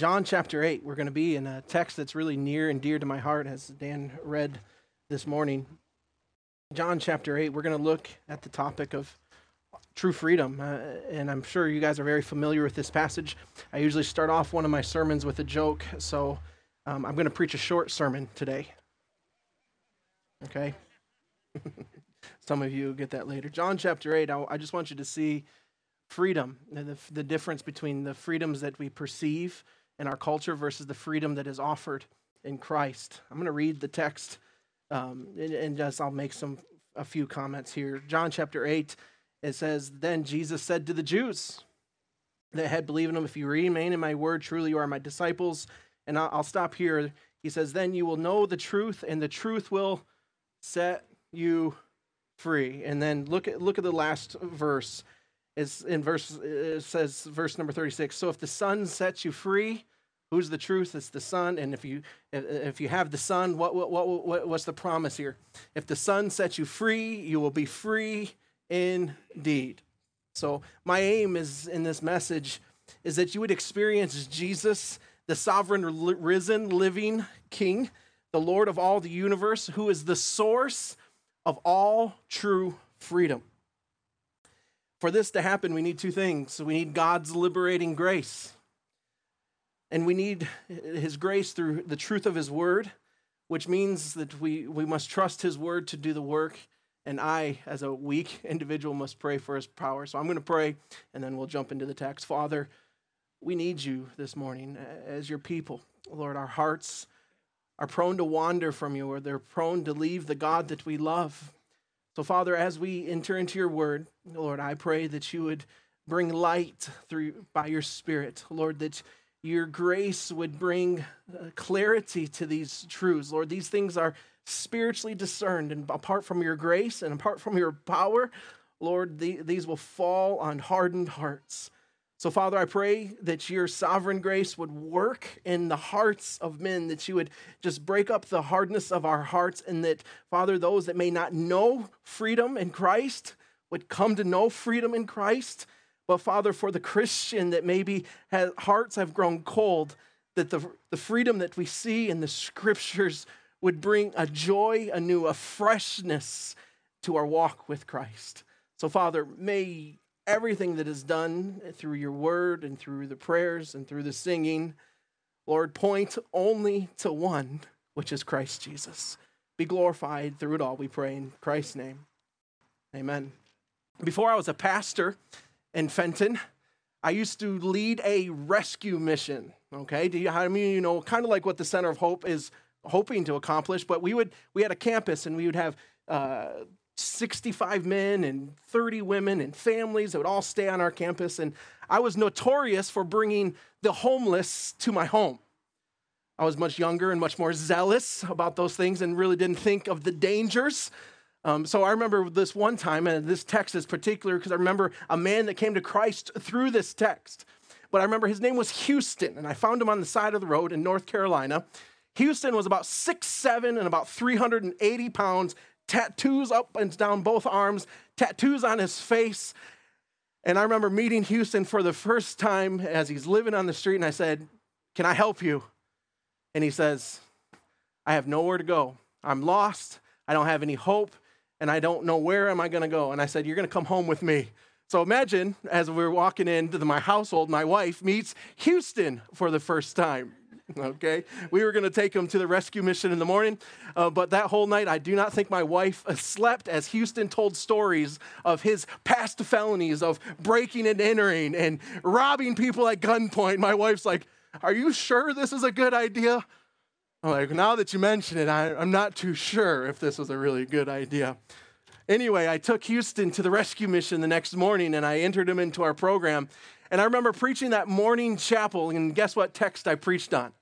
John chapter 8. We're going to be in a text that's really near and dear to my heart, as Dan read this morning. John chapter 8, we're going to look at the topic of true freedom. Uh, and I'm sure you guys are very familiar with this passage. I usually start off one of my sermons with a joke, so um, I'm going to preach a short sermon today. Okay? Some of you get that later. John chapter 8, I, I just want you to see freedom, the, the difference between the freedoms that we perceive in our culture versus the freedom that is offered in Christ. I'm going to read the text um, and, and just I'll make some a few comments here. John chapter 8, it says, Then Jesus said to the Jews that had believed in him, If you remain in my word, truly you are my disciples. And I'll, I'll stop here. He says, Then you will know the truth, and the truth will set you free. And then look at look at the last verse. It's in verse it says verse number 36. So if the Son sets you free, Who's the truth? It's the Son. And if you if you have the Son, what, what, what, what's the promise here? If the Son sets you free, you will be free indeed. So my aim is in this message is that you would experience Jesus, the sovereign, risen, living King, the Lord of all the universe, who is the source of all true freedom. For this to happen, we need two things. We need God's liberating grace and we need His grace through the truth of His word, which means that we, we must trust His word to do the work. And I, as a weak individual, must pray for His power. So I'm going to pray, and then we'll jump into the text. Father, we need you this morning as your people. Lord, our hearts are prone to wander from you, or they're prone to leave the God that we love. So, Father, as we enter into your word, Lord, I pray that you would bring light through by your Spirit. Lord, that your grace would bring uh, clarity to these truths. Lord, these things are spiritually discerned, and apart from your grace and apart from your power, Lord, the, these will fall on hardened hearts. So, Father, I pray that your sovereign grace would work in the hearts of men, that you would just break up the hardness of our hearts, and that, Father, those that may not know freedom in Christ would come to know freedom in Christ but Father, for the Christian that maybe has, hearts have grown cold, that the, the freedom that we see in the scriptures would bring a joy anew, a freshness to our walk with Christ. So, Father, may everything that is done through your word and through the prayers and through the singing, Lord, point only to one, which is Christ Jesus. Be glorified through it all, we pray in Christ's name. Amen. Before I was a pastor, in Fenton, I used to lead a rescue mission. Okay, do you, I mean, you know, kind of like what the Center of Hope is hoping to accomplish. But we would, we had a campus, and we would have uh, 65 men and 30 women and families that would all stay on our campus. And I was notorious for bringing the homeless to my home. I was much younger and much more zealous about those things, and really didn't think of the dangers um, so I remember this one time, and this text is particular because I remember a man that came to Christ through this text. But I remember his name was Houston, and I found him on the side of the road in North Carolina. Houston was about six seven and about 380 pounds, tattoos up and down both arms, tattoos on his face. And I remember meeting Houston for the first time as he's living on the street, and I said, Can I help you? And he says, I have nowhere to go. I'm lost. I don't have any hope and I don't know where am I going to go. And I said, You're going to come home with me. So imagine as we are walking into my household, my wife meets Houston for the first time. Okay, we were going to take him to the rescue mission in the morning, uh, but that whole night, I do not think my wife slept as Houston told stories of his past felonies of breaking and entering and robbing people at gunpoint. My wife's like, Are you sure this is a good idea? I'm like, now that you mention it, I, I'm not too sure if this was a really good idea. Anyway, I took Houston to the rescue mission the next morning and I entered him into our program. And I remember preaching that morning chapel, and guess what text I preached on?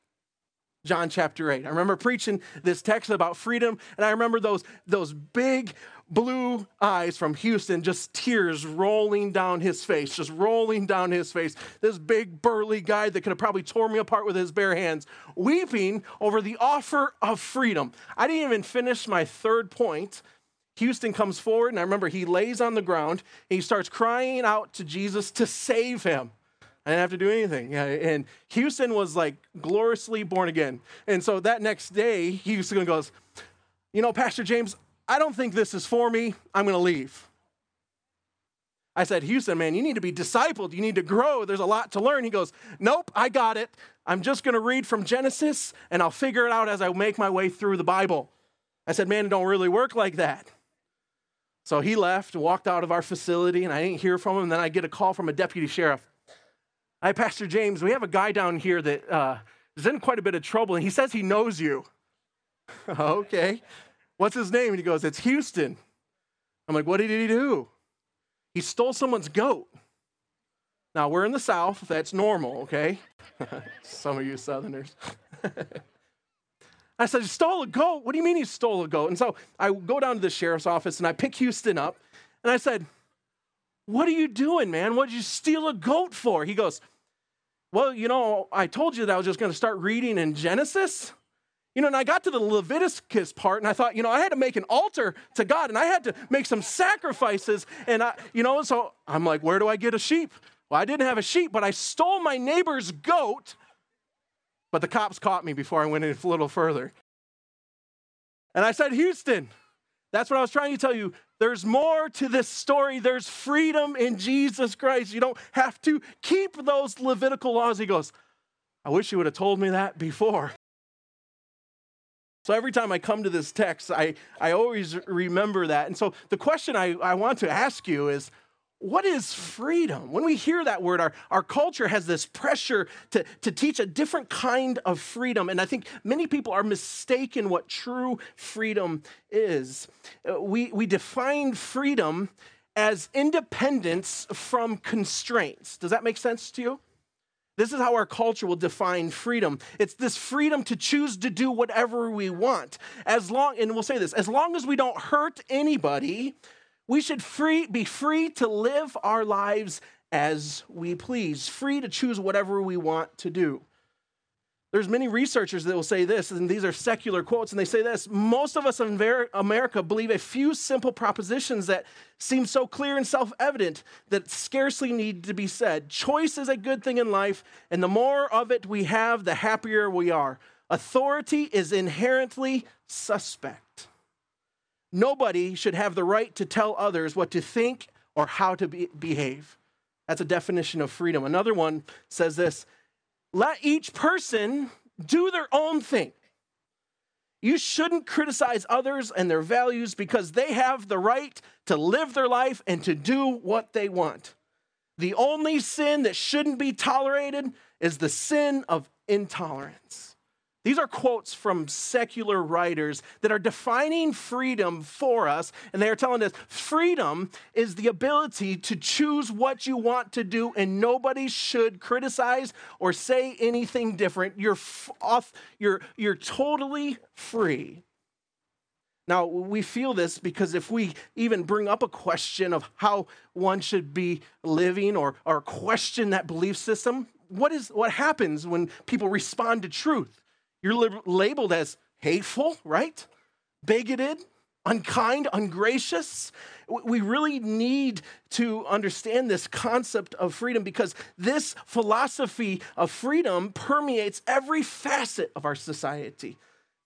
John chapter 8. I remember preaching this text about freedom, and I remember those, those big blue eyes from Houston, just tears rolling down his face, just rolling down his face. This big burly guy that could have probably tore me apart with his bare hands, weeping over the offer of freedom. I didn't even finish my third point. Houston comes forward, and I remember he lays on the ground and he starts crying out to Jesus to save him. I didn't have to do anything. And Houston was like gloriously born again. And so that next day, Houston goes, You know, Pastor James, I don't think this is for me. I'm going to leave. I said, Houston, man, you need to be discipled. You need to grow. There's a lot to learn. He goes, Nope, I got it. I'm just going to read from Genesis and I'll figure it out as I make my way through the Bible. I said, Man, it don't really work like that. So he left, walked out of our facility, and I didn't hear from him. And then I get a call from a deputy sheriff. Hi, Pastor James, we have a guy down here that uh, is in quite a bit of trouble, and he says he knows you. okay. What's his name? And he goes, It's Houston. I'm like, What did he do? He stole someone's goat. Now, we're in the South. That's normal, okay? Some of you Southerners. I said, stole a goat? What do you mean he stole a goat? And so I go down to the sheriff's office and I pick Houston up and I said, What are you doing, man? What did you steal a goat for? He goes, Well, you know, I told you that I was just going to start reading in Genesis. You know, and I got to the Leviticus part and I thought, you know, I had to make an altar to God and I had to make some sacrifices. And I, you know, so I'm like, where do I get a sheep? Well, I didn't have a sheep, but I stole my neighbor's goat. But the cops caught me before I went a little further. And I said, Houston, that's what I was trying to tell you. There's more to this story. There's freedom in Jesus Christ. You don't have to keep those Levitical laws. He goes, I wish you would have told me that before. So every time I come to this text, I, I always remember that. And so the question I, I want to ask you is what is freedom? When we hear that word, our, our culture has this pressure to, to teach a different kind of freedom. And I think many people are mistaken what true freedom is. Uh, we, we define freedom as independence from constraints. Does that make sense to you? This is how our culture will define freedom. It's this freedom to choose to do whatever we want. As long, and we'll say this, as long as we don't hurt anybody, we should free, be free to live our lives as we please, free to choose whatever we want to do. There's many researchers that will say this, and these are secular quotes, and they say this most of us in America believe a few simple propositions that seem so clear and self evident that scarcely need to be said. Choice is a good thing in life, and the more of it we have, the happier we are. Authority is inherently suspect. Nobody should have the right to tell others what to think or how to be- behave. That's a definition of freedom. Another one says this let each person do their own thing. You shouldn't criticize others and their values because they have the right to live their life and to do what they want. The only sin that shouldn't be tolerated is the sin of intolerance. These are quotes from secular writers that are defining freedom for us, and they are telling us freedom is the ability to choose what you want to do, and nobody should criticize or say anything different. You're off, you're, you're totally free. Now, we feel this because if we even bring up a question of how one should be living or, or question that belief system, what, is, what happens when people respond to truth? You're labeled as hateful, right? Bigoted, unkind, ungracious. We really need to understand this concept of freedom because this philosophy of freedom permeates every facet of our society.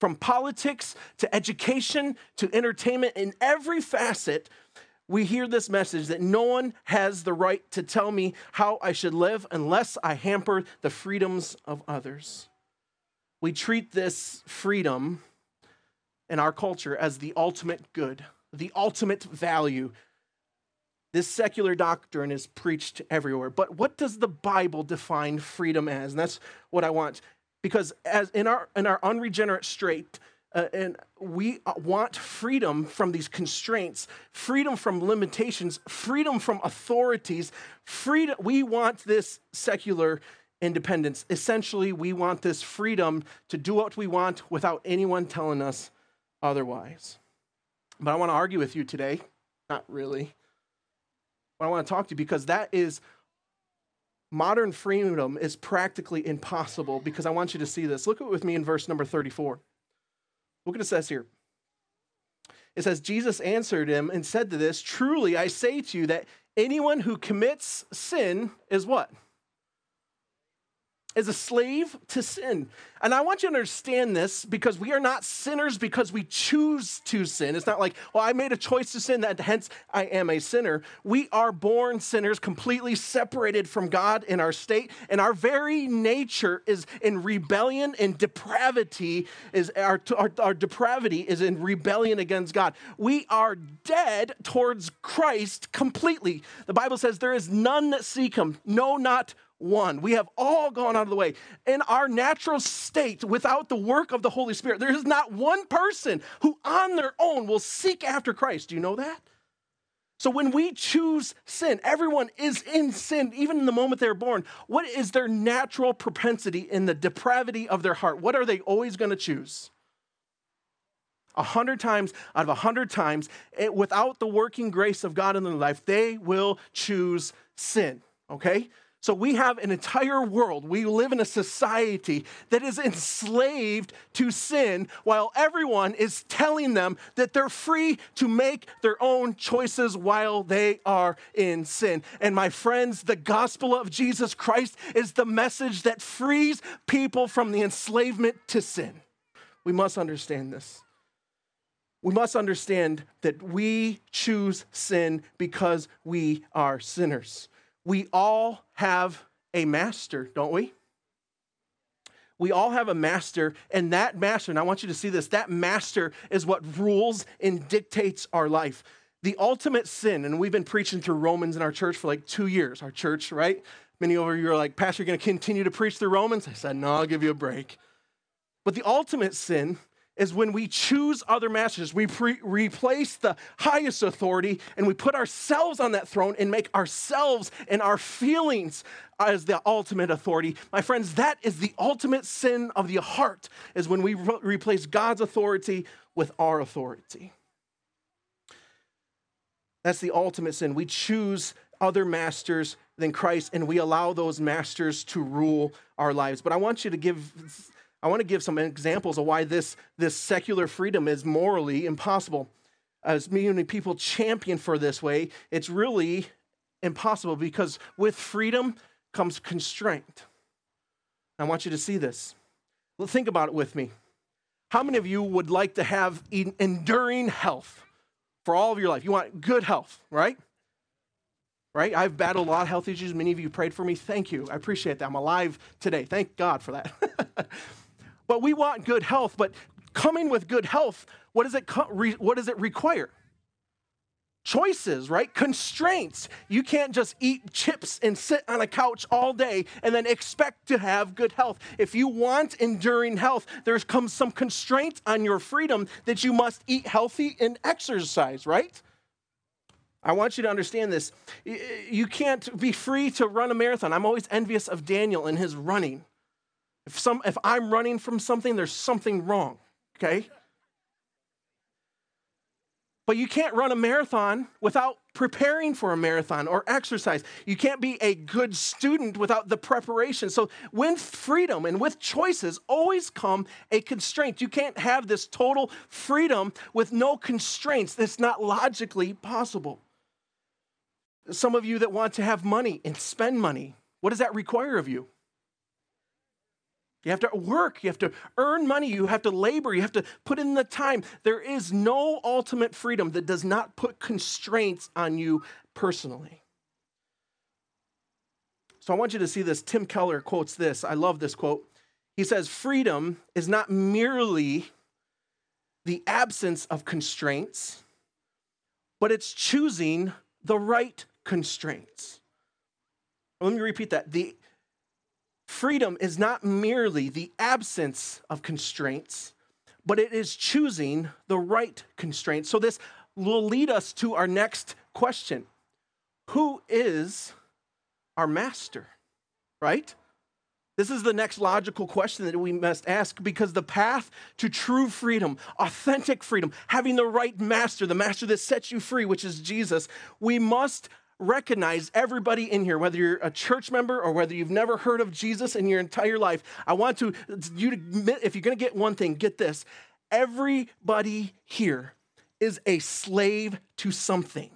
From politics to education to entertainment, in every facet, we hear this message that no one has the right to tell me how I should live unless I hamper the freedoms of others we treat this freedom in our culture as the ultimate good, the ultimate value. This secular doctrine is preached everywhere. But what does the Bible define freedom as? And that's what I want. Because as in our in our unregenerate state, uh, and we want freedom from these constraints, freedom from limitations, freedom from authorities, freedom. We want this secular independence. Essentially, we want this freedom to do what we want without anyone telling us otherwise. But I want to argue with you today. Not really. But I want to talk to you because that is modern freedom is practically impossible because I want you to see this. Look at it with me in verse number 34. Look what it says here. It says, Jesus answered him and said to this, Truly I say to you that anyone who commits sin is what? Is a slave to sin. And I want you to understand this because we are not sinners because we choose to sin. It's not like, well, I made a choice to sin, that hence I am a sinner. We are born sinners, completely separated from God in our state, and our very nature is in rebellion and depravity. Is our, our, our depravity is in rebellion against God. We are dead towards Christ completely. The Bible says there is none that seek him, no, not one. We have all gone out of the way. In our natural state, without the work of the Holy Spirit, there is not one person who on their own will seek after Christ. Do you know that? So when we choose sin, everyone is in sin, even in the moment they're born. What is their natural propensity in the depravity of their heart? What are they always going to choose? A hundred times out of a hundred times, it, without the working grace of God in their life, they will choose sin. Okay? So we have an entire world. We live in a society that is enslaved to sin while everyone is telling them that they're free to make their own choices while they are in sin. And my friends, the gospel of Jesus Christ is the message that frees people from the enslavement to sin. We must understand this. We must understand that we choose sin because we are sinners we all have a master, don't we? We all have a master, and that master, and I want you to see this, that master is what rules and dictates our life. The ultimate sin, and we've been preaching through Romans in our church for like two years, our church, right? Many of you are like, Pastor, you're going to continue to preach through Romans? I said, No, I'll give you a break. But the ultimate sin is when we choose other masters. We pre- replace the highest authority and we put ourselves on that throne and make ourselves and our feelings as the ultimate authority. My friends, that is the ultimate sin of the heart, is when we re- replace God's authority with our authority. That's the ultimate sin. We choose other masters than Christ and we allow those masters to rule our lives. But I want you to give I want to give some examples of why this, this secular freedom is morally impossible. As many people champion for this way, it's really impossible because with freedom comes constraint. I want you to see this. Well, think about it with me. How many of you would like to have enduring health for all of your life? You want good health, right? Right? I've battled a lot of health issues. Many of you prayed for me. Thank you. I appreciate that. I'm alive today. Thank God for that. But we want good health. But coming with good health, what does it, what does it require? Choices, right? Constraints. You can't just eat chips and sit on a couch all day and then expect to have good health. If you want enduring health, there's comes some constraints on your freedom that you must eat healthy and exercise, right? I want you to understand this. You can't be free to run a marathon. I'm always envious of Daniel and his running. If, some, if I'm running from something, there's something wrong, okay? But you can't run a marathon without preparing for a marathon or exercise. You can't be a good student without the preparation. So, with freedom and with choices, always come a constraint. You can't have this total freedom with no constraints. That's not logically possible. Some of you that want to have money and spend money, what does that require of you? You have to work. You have to earn money. You have to labor. You have to put in the time. There is no ultimate freedom that does not put constraints on you personally. So I want you to see this. Tim Keller quotes this. I love this quote. He says, Freedom is not merely the absence of constraints, but it's choosing the right constraints. Let me repeat that. The Freedom is not merely the absence of constraints, but it is choosing the right constraints. So, this will lead us to our next question Who is our master? Right? This is the next logical question that we must ask because the path to true freedom, authentic freedom, having the right master, the master that sets you free, which is Jesus, we must recognize everybody in here, whether you're a church member or whether you've never heard of Jesus in your entire life. I want to you to admit, if you're going to get one thing, get this. Everybody here is a slave to something.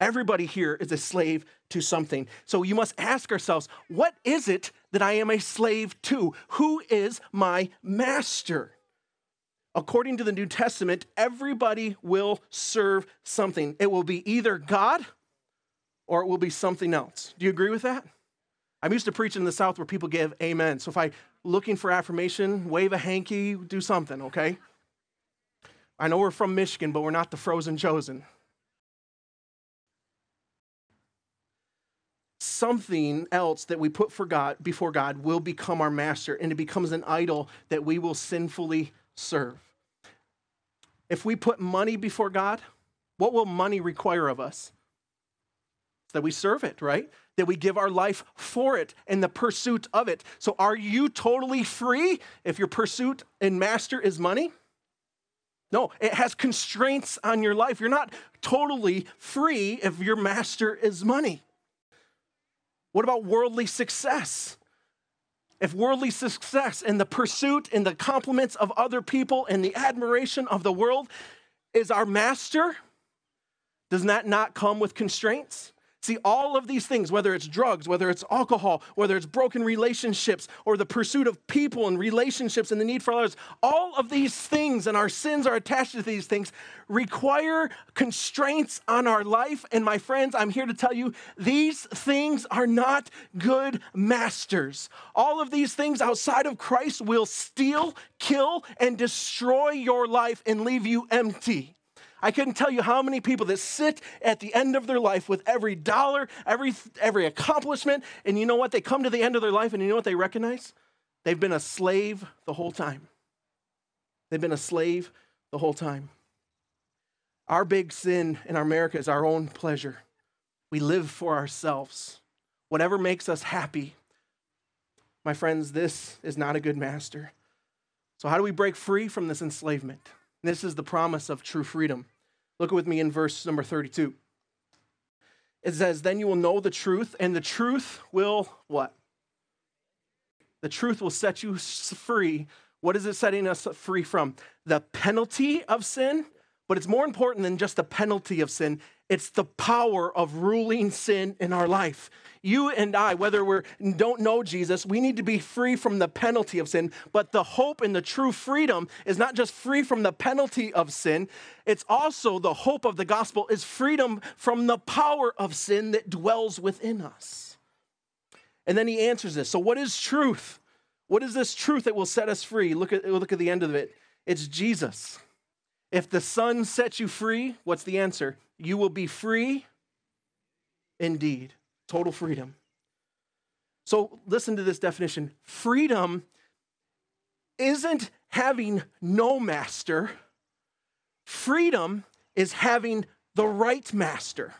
Everybody here is a slave to something. So you must ask ourselves, what is it that I am a slave to? Who is my master? According to the New Testament, everybody will serve something. It will be either God or it will be something else. Do you agree with that? I'm used to preaching in the South where people give amen. So if I looking for affirmation, wave a hanky, do something, okay? I know we're from Michigan, but we're not the frozen chosen. Something else that we put for God before God will become our master, and it becomes an idol that we will sinfully serve. If we put money before God, what will money require of us? That we serve it, right? That we give our life for it in the pursuit of it. So, are you totally free if your pursuit and master is money? No, it has constraints on your life. You're not totally free if your master is money. What about worldly success? If worldly success and the pursuit and the compliments of other people and the admiration of the world is our master, does that not come with constraints? See, all of these things, whether it's drugs, whether it's alcohol, whether it's broken relationships, or the pursuit of people and relationships and the need for others, all of these things and our sins are attached to these things require constraints on our life. And my friends, I'm here to tell you these things are not good masters. All of these things outside of Christ will steal, kill, and destroy your life and leave you empty. I couldn't tell you how many people that sit at the end of their life with every dollar, every, every accomplishment, and you know what? They come to the end of their life and you know what they recognize? They've been a slave the whole time. They've been a slave the whole time. Our big sin in America is our own pleasure. We live for ourselves. Whatever makes us happy. My friends, this is not a good master. So, how do we break free from this enslavement? This is the promise of true freedom. Look with me in verse number 32. It says, Then you will know the truth, and the truth will what? The truth will set you free. What is it setting us free from? The penalty of sin, but it's more important than just the penalty of sin. It's the power of ruling sin in our life. You and I, whether we don't know Jesus, we need to be free from the penalty of sin. But the hope and the true freedom is not just free from the penalty of sin, it's also the hope of the gospel is freedom from the power of sin that dwells within us. And then he answers this. So, what is truth? What is this truth that will set us free? Look at, look at the end of it. It's Jesus. If the Son sets you free, what's the answer? You will be free indeed. Total freedom. So listen to this definition freedom isn't having no master, freedom is having the right master.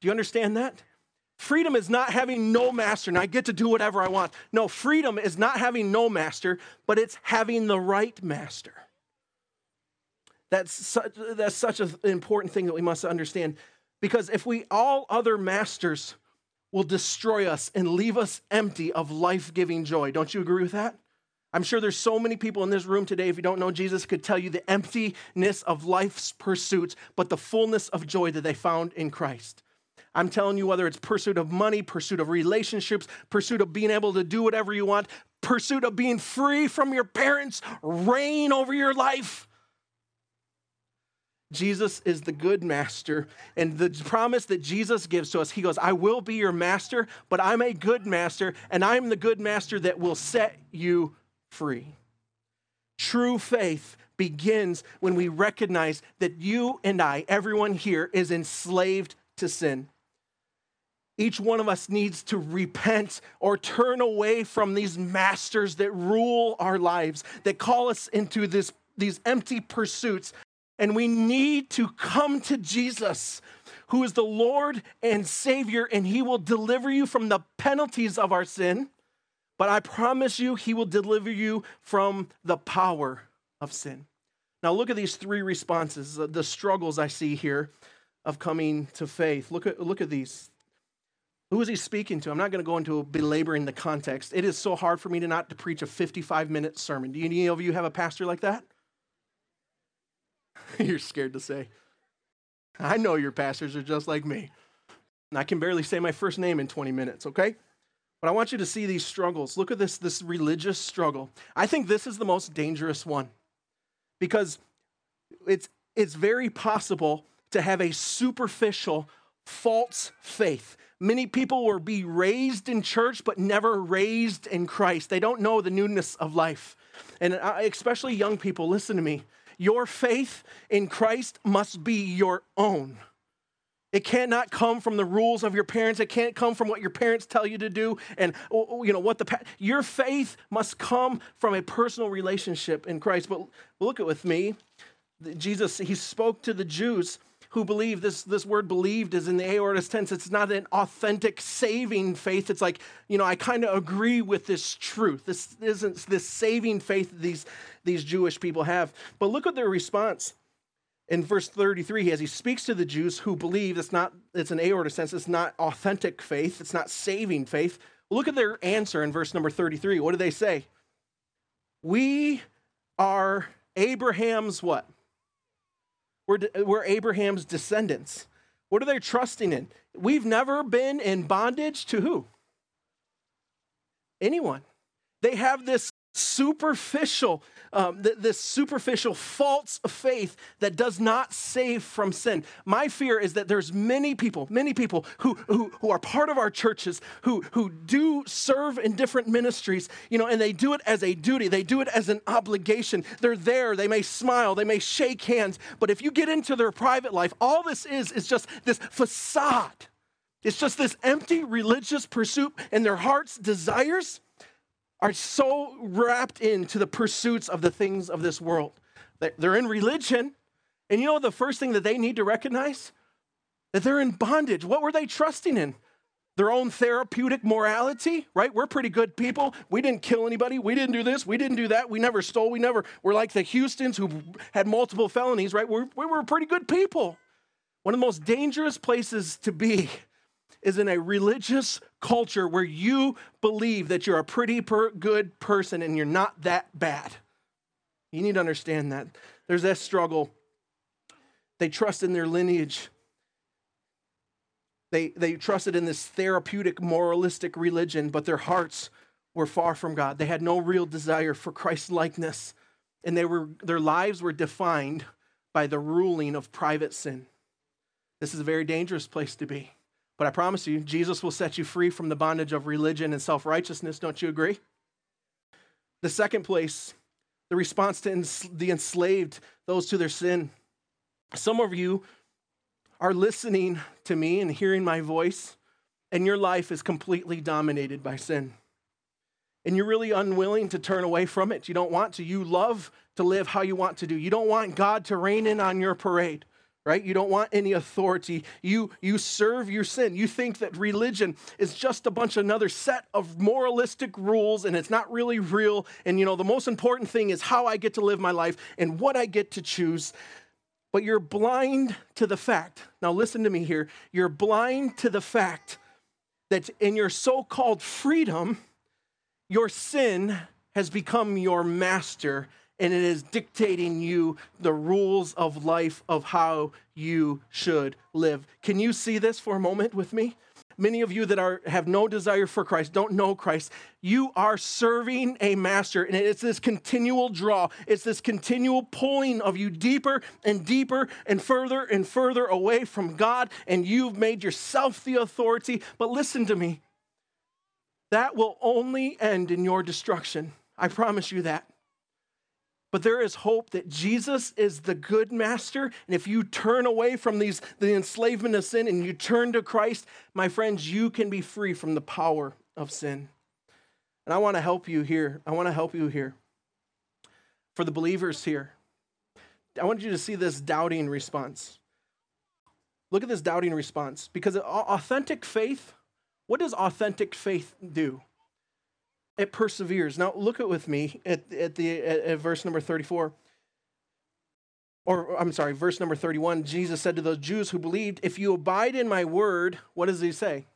Do you understand that? Freedom is not having no master and I get to do whatever I want. No, freedom is not having no master, but it's having the right master. That's such, that's such an important thing that we must understand. Because if we, all other masters will destroy us and leave us empty of life giving joy. Don't you agree with that? I'm sure there's so many people in this room today, if you don't know Jesus, could tell you the emptiness of life's pursuits, but the fullness of joy that they found in Christ. I'm telling you, whether it's pursuit of money, pursuit of relationships, pursuit of being able to do whatever you want, pursuit of being free from your parents' reign over your life, Jesus is the good master. And the promise that Jesus gives to us, he goes, I will be your master, but I'm a good master, and I'm the good master that will set you free. True faith begins when we recognize that you and I, everyone here, is enslaved to sin. Each one of us needs to repent or turn away from these masters that rule our lives, that call us into this, these empty pursuits and we need to come to Jesus, who is the Lord and Savior, and He will deliver you from the penalties of our sin. But I promise you, He will deliver you from the power of sin. Now, look at these three responses, the struggles I see here of coming to faith. Look at, look at these. Who is he speaking to? I'm not going to go into belaboring the context. It is so hard for me to not to preach a 55 minute sermon. Do any of you have a pastor like that? You're scared to say. I know your pastors are just like me. And I can barely say my first name in 20 minutes, okay? But I want you to see these struggles. Look at this, this religious struggle. I think this is the most dangerous one because it's, it's very possible to have a superficial, false faith. Many people will be raised in church, but never raised in Christ. They don't know the newness of life. And especially young people, listen to me. Your faith in Christ must be your own. It cannot come from the rules of your parents. It can't come from what your parents tell you to do and oh, oh, you know what the your faith must come from a personal relationship in Christ. But look at with me. Jesus he spoke to the Jews who believe this this word believed is in the aorist tense. It's not an authentic saving faith. It's like you know i kind of agree with this truth. This isn't this saving faith these these jewish people have. But look at their response. In verse 33 as he speaks to the jews who believe it's not it's an aorist tense it's not authentic faith. It's not saving faith. Look at their answer in verse number 33 what do they say? We are abraham's what we're, we're Abraham's descendants. What are they trusting in? We've never been in bondage to who? Anyone. They have this superficial, um, th- this superficial false faith that does not save from sin. My fear is that there's many people, many people who, who, who are part of our churches who, who do serve in different ministries, you know, and they do it as a duty. They do it as an obligation. They're there. They may smile. They may shake hands. But if you get into their private life, all this is is just this facade. It's just this empty religious pursuit and their heart's desires are so wrapped into the pursuits of the things of this world. They're in religion, and you know the first thing that they need to recognize? That they're in bondage. What were they trusting in? Their own therapeutic morality, right? We're pretty good people. We didn't kill anybody. We didn't do this. We didn't do that. We never stole. We never, we're like the Houstons who had multiple felonies, right? We're, we were pretty good people. One of the most dangerous places to be is in a religious culture where you believe that you're a pretty per- good person and you're not that bad. You need to understand that. There's that struggle. They trust in their lineage. They, they trusted in this therapeutic, moralistic religion, but their hearts were far from God. They had no real desire for Christ likeness, and they were, their lives were defined by the ruling of private sin. This is a very dangerous place to be. But I promise you, Jesus will set you free from the bondage of religion and self righteousness. Don't you agree? The second place, the response to the enslaved, those to their sin. Some of you are listening to me and hearing my voice, and your life is completely dominated by sin. And you're really unwilling to turn away from it. You don't want to. You love to live how you want to do. You don't want God to reign in on your parade right? You don't want any authority. You you serve your sin. You think that religion is just a bunch of another set of moralistic rules and it's not really real. And you know the most important thing is how i get to live my life and what i get to choose. But you're blind to the fact now listen to me here you're blind to the fact that in your so-called freedom your sin has become your master and it is dictating you the rules of life of how you should live. Can you see this for a moment with me? Many of you that are have no desire for Christ, don't know Christ, you are serving a master and it's this continual draw. It's this continual pulling of you deeper and deeper and further and further away from God and you've made yourself the authority. But listen to me. That will only end in your destruction. I promise you that. But there is hope that Jesus is the good master. And if you turn away from these, the enslavement of sin and you turn to Christ, my friends, you can be free from the power of sin. And I want to help you here. I want to help you here. For the believers here, I want you to see this doubting response. Look at this doubting response because authentic faith, what does authentic faith do? It perseveres. Now look at with me at, at the at, at verse number 34. Or I'm sorry, verse number 31. Jesus said to those Jews who believed, If you abide in my word, what does he say?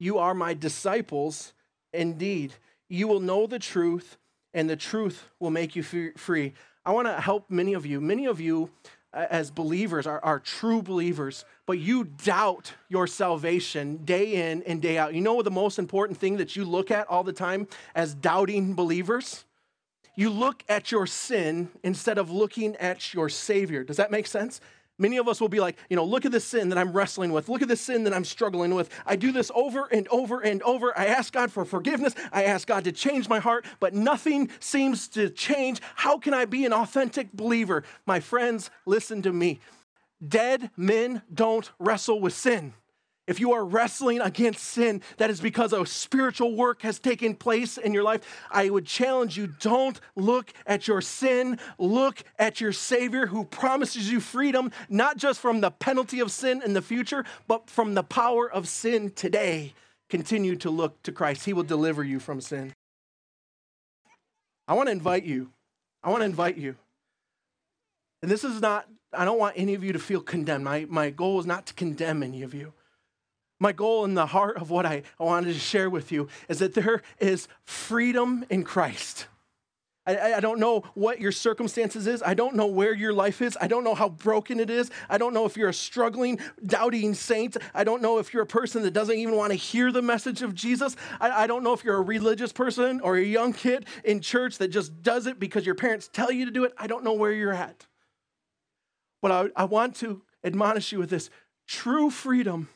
You are my disciples indeed. You will know the truth, and the truth will make you free. I want to help many of you. Many of you as believers, are, are true believers, but you doubt your salvation day in and day out. You know the most important thing that you look at all the time as doubting believers? You look at your sin instead of looking at your Savior. Does that make sense? Many of us will be like, you know, look at the sin that I'm wrestling with. Look at the sin that I'm struggling with. I do this over and over and over. I ask God for forgiveness. I ask God to change my heart, but nothing seems to change. How can I be an authentic believer? My friends, listen to me. Dead men don't wrestle with sin. If you are wrestling against sin, that is because a spiritual work has taken place in your life. I would challenge you don't look at your sin, look at your Savior who promises you freedom, not just from the penalty of sin in the future, but from the power of sin today. Continue to look to Christ, He will deliver you from sin. I want to invite you. I want to invite you. And this is not, I don't want any of you to feel condemned. My, my goal is not to condemn any of you. My goal in the heart of what I, wanted to share with you is that there is freedom in Christ. I, I, don't know what your circumstances is. I don't know where your life is. I don't know how broken it is. I don't know if you're a struggling, doubting saint. I don't know if you're a person that doesn't even want to hear the message of Jesus. I, I don't know if you're a religious person or a young kid in church that just does it because your parents tell you to do it. I don't know where you're at. But I, I want to admonish you with this true freedom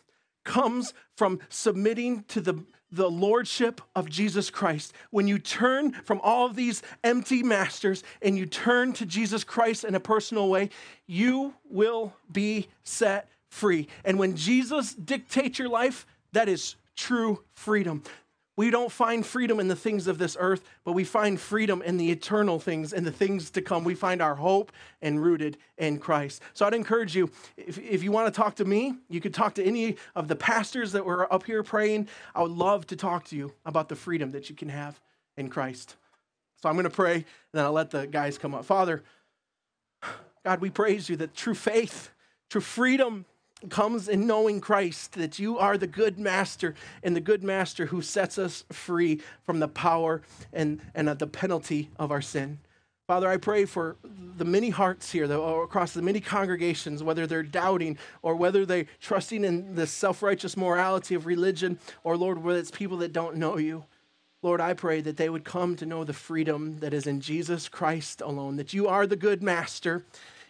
comes from submitting to the, the lordship of Jesus Christ. When you turn from all of these empty masters and you turn to Jesus Christ in a personal way, you will be set free. And when Jesus dictates your life, that is true freedom. We don't find freedom in the things of this earth, but we find freedom in the eternal things and the things to come. We find our hope and rooted in Christ. So I'd encourage you, if, if you want to talk to me, you could talk to any of the pastors that were up here praying. I would love to talk to you about the freedom that you can have in Christ. So I'm going to pray, and then I'll let the guys come up. Father, God, we praise you that true faith, true freedom, comes in knowing Christ, that you are the good master and the good master who sets us free from the power and, and uh, the penalty of our sin. Father, I pray for the many hearts here that, across the many congregations, whether they're doubting or whether they're trusting in the self righteous morality of religion, or Lord, whether it's people that don't know you. Lord, I pray that they would come to know the freedom that is in Jesus Christ alone, that you are the good master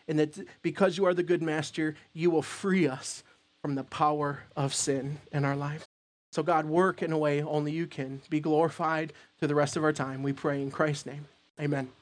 and that because you are the good master, you will free us from the power of sin in our life. So, God, work in a way only you can. Be glorified to the rest of our time. We pray in Christ's name. Amen.